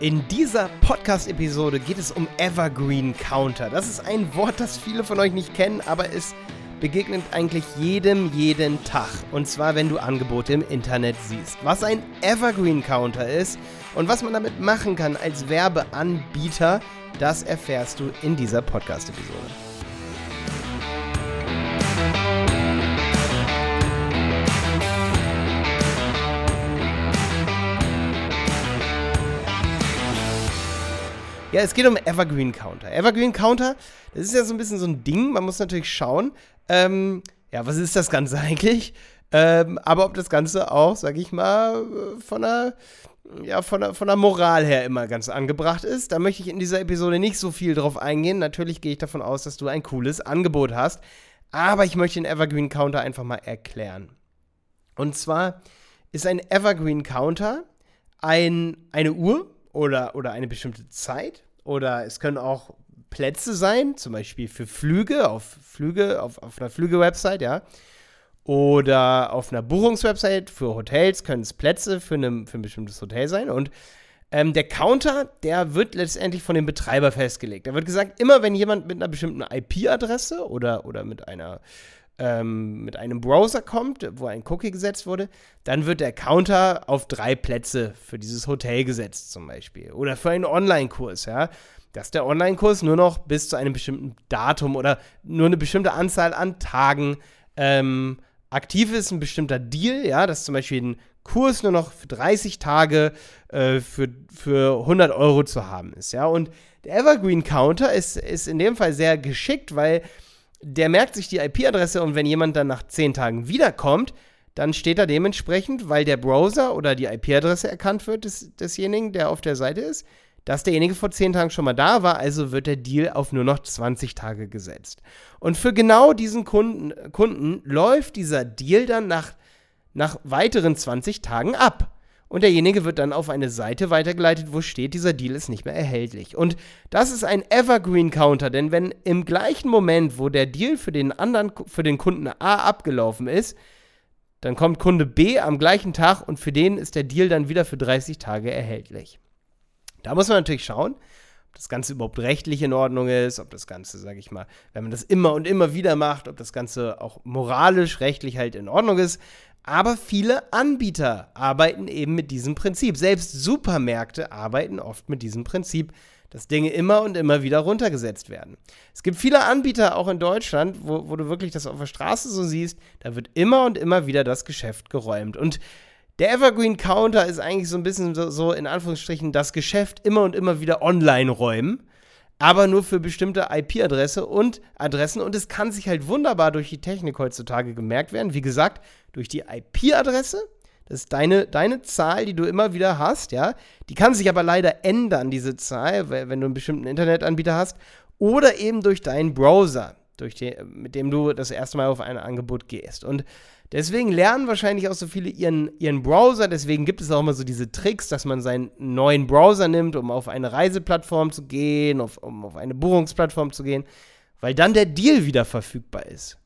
In dieser Podcast-Episode geht es um Evergreen Counter. Das ist ein Wort, das viele von euch nicht kennen, aber es begegnet eigentlich jedem jeden Tag. Und zwar, wenn du Angebote im Internet siehst. Was ein Evergreen Counter ist und was man damit machen kann als Werbeanbieter, das erfährst du in dieser Podcast-Episode. Ja, es geht um Evergreen Counter. Evergreen Counter, das ist ja so ein bisschen so ein Ding. Man muss natürlich schauen, ähm, ja, was ist das Ganze eigentlich? Ähm, aber ob das Ganze auch, sag ich mal, von der, ja, von der, von der Moral her immer ganz angebracht ist. Da möchte ich in dieser Episode nicht so viel drauf eingehen. Natürlich gehe ich davon aus, dass du ein cooles Angebot hast. Aber ich möchte den Evergreen Counter einfach mal erklären. Und zwar ist ein Evergreen Counter ein, eine Uhr, oder, oder eine bestimmte Zeit. Oder es können auch Plätze sein, zum Beispiel für Flüge, auf Flüge, auf, auf einer Flüge-Website, ja. Oder auf einer Buchungswebsite für Hotels können es Plätze für, eine, für ein bestimmtes Hotel sein. Und ähm, der Counter, der wird letztendlich von dem Betreiber festgelegt. Da wird gesagt, immer wenn jemand mit einer bestimmten IP-Adresse oder, oder mit einer ähm, mit einem Browser kommt, wo ein Cookie gesetzt wurde, dann wird der Counter auf drei Plätze für dieses Hotel gesetzt zum Beispiel. Oder für einen Online-Kurs, ja. Dass der Online-Kurs nur noch bis zu einem bestimmten Datum oder nur eine bestimmte Anzahl an Tagen ähm, aktiv ist, ein bestimmter Deal, ja, dass zum Beispiel ein Kurs nur noch für 30 Tage äh, für, für 100 Euro zu haben ist, ja. Und der Evergreen Counter ist, ist in dem Fall sehr geschickt, weil der merkt sich die IP-Adresse und wenn jemand dann nach 10 Tagen wiederkommt, dann steht da dementsprechend, weil der Browser oder die IP-Adresse erkannt wird des, desjenigen, der auf der Seite ist, dass derjenige vor 10 Tagen schon mal da war, also wird der Deal auf nur noch 20 Tage gesetzt. Und für genau diesen Kunden, Kunden läuft dieser Deal dann nach, nach weiteren 20 Tagen ab und derjenige wird dann auf eine Seite weitergeleitet, wo steht, dieser Deal ist nicht mehr erhältlich. Und das ist ein Evergreen Counter, denn wenn im gleichen Moment, wo der Deal für den anderen für den Kunden A abgelaufen ist, dann kommt Kunde B am gleichen Tag und für den ist der Deal dann wieder für 30 Tage erhältlich. Da muss man natürlich schauen, das Ganze überhaupt rechtlich in Ordnung ist, ob das Ganze, sage ich mal, wenn man das immer und immer wieder macht, ob das Ganze auch moralisch, rechtlich halt in Ordnung ist. Aber viele Anbieter arbeiten eben mit diesem Prinzip. Selbst Supermärkte arbeiten oft mit diesem Prinzip, dass Dinge immer und immer wieder runtergesetzt werden. Es gibt viele Anbieter auch in Deutschland, wo, wo du wirklich das auf der Straße so siehst, da wird immer und immer wieder das Geschäft geräumt. Und der Evergreen Counter ist eigentlich so ein bisschen so, so in Anführungsstrichen das Geschäft immer und immer wieder online räumen aber nur für bestimmte IP-Adresse und Adressen und es kann sich halt wunderbar durch die Technik heutzutage gemerkt werden. Wie gesagt, durch die IP-Adresse. Das ist deine, deine Zahl, die du immer wieder hast, ja. Die kann sich aber leider ändern, diese Zahl, wenn du einen bestimmten Internetanbieter hast. Oder eben durch deinen Browser, durch den, mit dem du das erste Mal auf ein Angebot gehst. Und Deswegen lernen wahrscheinlich auch so viele ihren, ihren Browser. Deswegen gibt es auch immer so diese Tricks, dass man seinen neuen Browser nimmt, um auf eine Reiseplattform zu gehen, auf, um auf eine Buchungsplattform zu gehen, weil dann der Deal wieder verfügbar ist.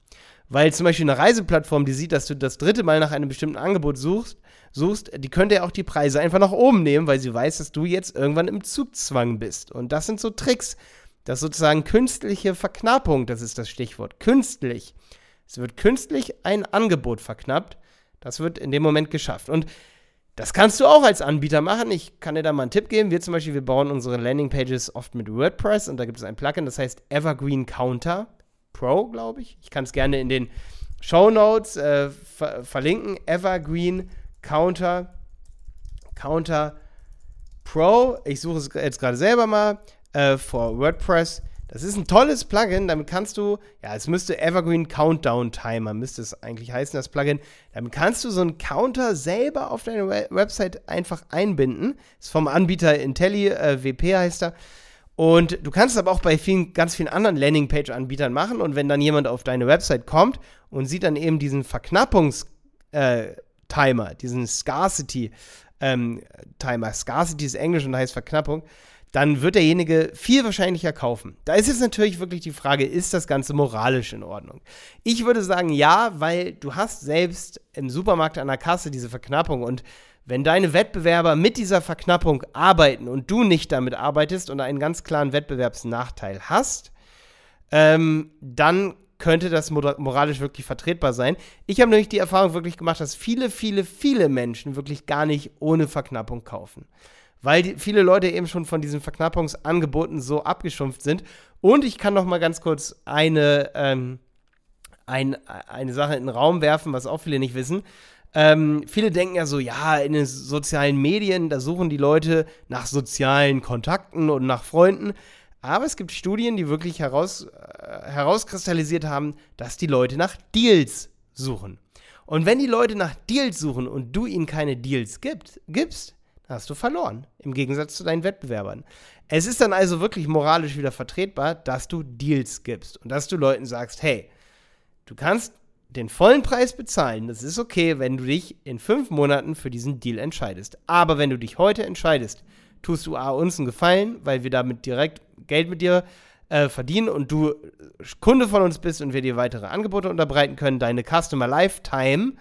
Weil zum Beispiel eine Reiseplattform, die sieht, dass du das dritte Mal nach einem bestimmten Angebot suchst, suchst, die könnte ja auch die Preise einfach nach oben nehmen, weil sie weiß, dass du jetzt irgendwann im Zugzwang bist. Und das sind so Tricks. Das ist sozusagen künstliche Verknappung, das ist das Stichwort. Künstlich. Es wird künstlich ein Angebot verknappt. Das wird in dem Moment geschafft. Und das kannst du auch als Anbieter machen. Ich kann dir da mal einen Tipp geben. Wir zum Beispiel, wir bauen unsere Landingpages oft mit WordPress und da gibt es ein Plugin, das heißt Evergreen Counter Pro, glaube ich. Ich kann es gerne in den Show Notes äh, ver verlinken. Evergreen Counter Counter Pro. Ich suche es jetzt gerade selber mal äh, for WordPress. Das ist ein tolles Plugin, damit kannst du, ja, es müsste Evergreen Countdown Timer, müsste es eigentlich heißen, das Plugin. Damit kannst du so einen Counter selber auf deine Website einfach einbinden. Ist vom Anbieter Intelli, äh, WP heißt er. Und du kannst es aber auch bei vielen, ganz vielen anderen Landingpage-Anbietern machen. Und wenn dann jemand auf deine Website kommt und sieht dann eben diesen Verknappungs-Timer, äh, diesen Scarcity-Timer, ähm, Scarcity ist Englisch und heißt Verknappung, dann wird derjenige viel wahrscheinlicher kaufen. Da ist jetzt natürlich wirklich die Frage, ist das Ganze moralisch in Ordnung? Ich würde sagen ja, weil du hast selbst im Supermarkt an der Kasse diese Verknappung und Wenn deine Wettbewerber mit dieser Verknappung arbeiten und du nicht damit arbeitest und einen ganz klaren Wettbewerbsnachteil hast, ähm, dann könnte das moralisch wirklich vertretbar sein. Ich habe nämlich die Erfahrung wirklich gemacht, dass viele, viele, viele Menschen wirklich gar nicht ohne Verknappung kaufen. Weil die, viele Leute eben schon von diesen Verknappungsangeboten so abgeschumpft sind. Und ich kann noch mal ganz kurz eine, ähm, ein, eine Sache in den Raum werfen, was auch viele nicht wissen. Ähm, viele denken ja so, ja, in den sozialen Medien, da suchen die Leute nach sozialen Kontakten und nach Freunden. Aber es gibt Studien, die wirklich heraus, äh, herauskristallisiert haben, dass die Leute nach Deals suchen. Und wenn die Leute nach Deals suchen und du ihnen keine Deals gibt, gibst, dann hast du verloren. Im Gegensatz zu deinen Wettbewerbern. Es ist dann also wirklich moralisch wieder vertretbar, dass du Deals gibst und dass du Leuten sagst, hey, du kannst den vollen Preis bezahlen. Das ist okay, wenn du dich in fünf Monaten für diesen Deal entscheidest. Aber wenn du dich heute entscheidest, tust du A, uns einen Gefallen, weil wir damit direkt Geld mit dir äh, verdienen und du Kunde von uns bist und wir dir weitere Angebote unterbreiten können. Deine Customer Lifetime,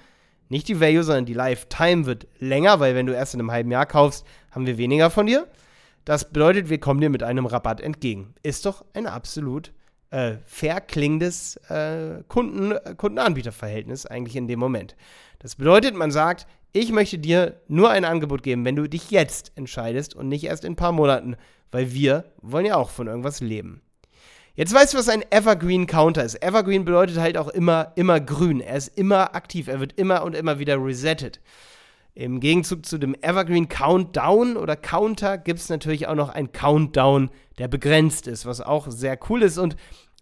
nicht die Value, sondern die Lifetime wird länger, weil wenn du erst in einem halben Jahr kaufst, haben wir weniger von dir. Das bedeutet, wir kommen dir mit einem Rabatt entgegen. Ist doch ein absolut äh, fair klingendes äh, Kunden, Kundenanbieterverhältnis eigentlich in dem Moment. Das bedeutet, man sagt, ich möchte dir nur ein Angebot geben, wenn du dich jetzt entscheidest und nicht erst in ein paar Monaten, weil wir wollen ja auch von irgendwas leben. Jetzt weißt du, was ein Evergreen Counter ist. Evergreen bedeutet halt auch immer, immer grün. Er ist immer aktiv. Er wird immer und immer wieder resettet. Im Gegenzug zu dem Evergreen Countdown oder Counter gibt es natürlich auch noch ein Countdown, der begrenzt ist, was auch sehr cool ist und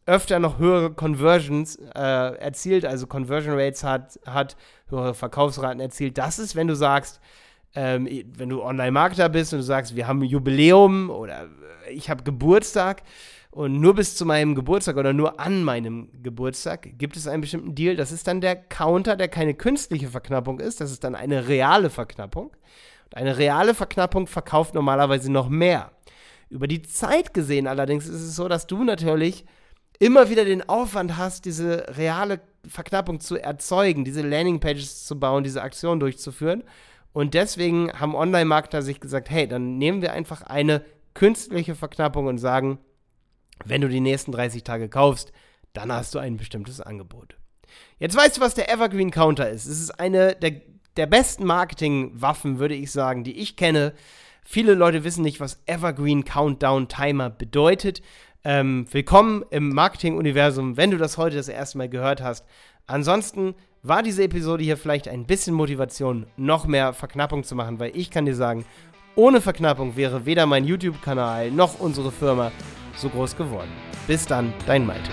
öfter noch höhere Conversions äh, erzielt, also Conversion Rates hat, hat, höhere Verkaufsraten erzielt. Das ist, wenn du sagst, ähm, wenn du Online-Marketer bist und du sagst, wir haben ein Jubiläum oder ich habe Geburtstag, und nur bis zu meinem Geburtstag oder nur an meinem Geburtstag gibt es einen bestimmten Deal. Das ist dann der Counter, der keine künstliche Verknappung ist. Das ist dann eine reale Verknappung. Und eine reale Verknappung verkauft normalerweise noch mehr. Über die Zeit gesehen allerdings ist es so, dass du natürlich immer wieder den Aufwand hast, diese reale Verknappung zu erzeugen, diese Landingpages zu bauen, diese Aktion durchzuführen. Und deswegen haben Online-Marketer sich gesagt, hey, dann nehmen wir einfach eine künstliche Verknappung und sagen, wenn du die nächsten 30 Tage kaufst, dann hast du ein bestimmtes Angebot. Jetzt weißt du, was der Evergreen Counter ist. Es ist eine der, der besten Marketingwaffen, würde ich sagen, die ich kenne. Viele Leute wissen nicht, was Evergreen Countdown Timer bedeutet. Ähm, willkommen im Marketing-Universum, wenn du das heute das erste Mal gehört hast. Ansonsten war diese Episode hier vielleicht ein bisschen Motivation, noch mehr Verknappung zu machen, weil ich kann dir sagen, ohne Verknappung wäre weder mein YouTube-Kanal noch unsere Firma so groß geworden. Bis dann, dein Malte.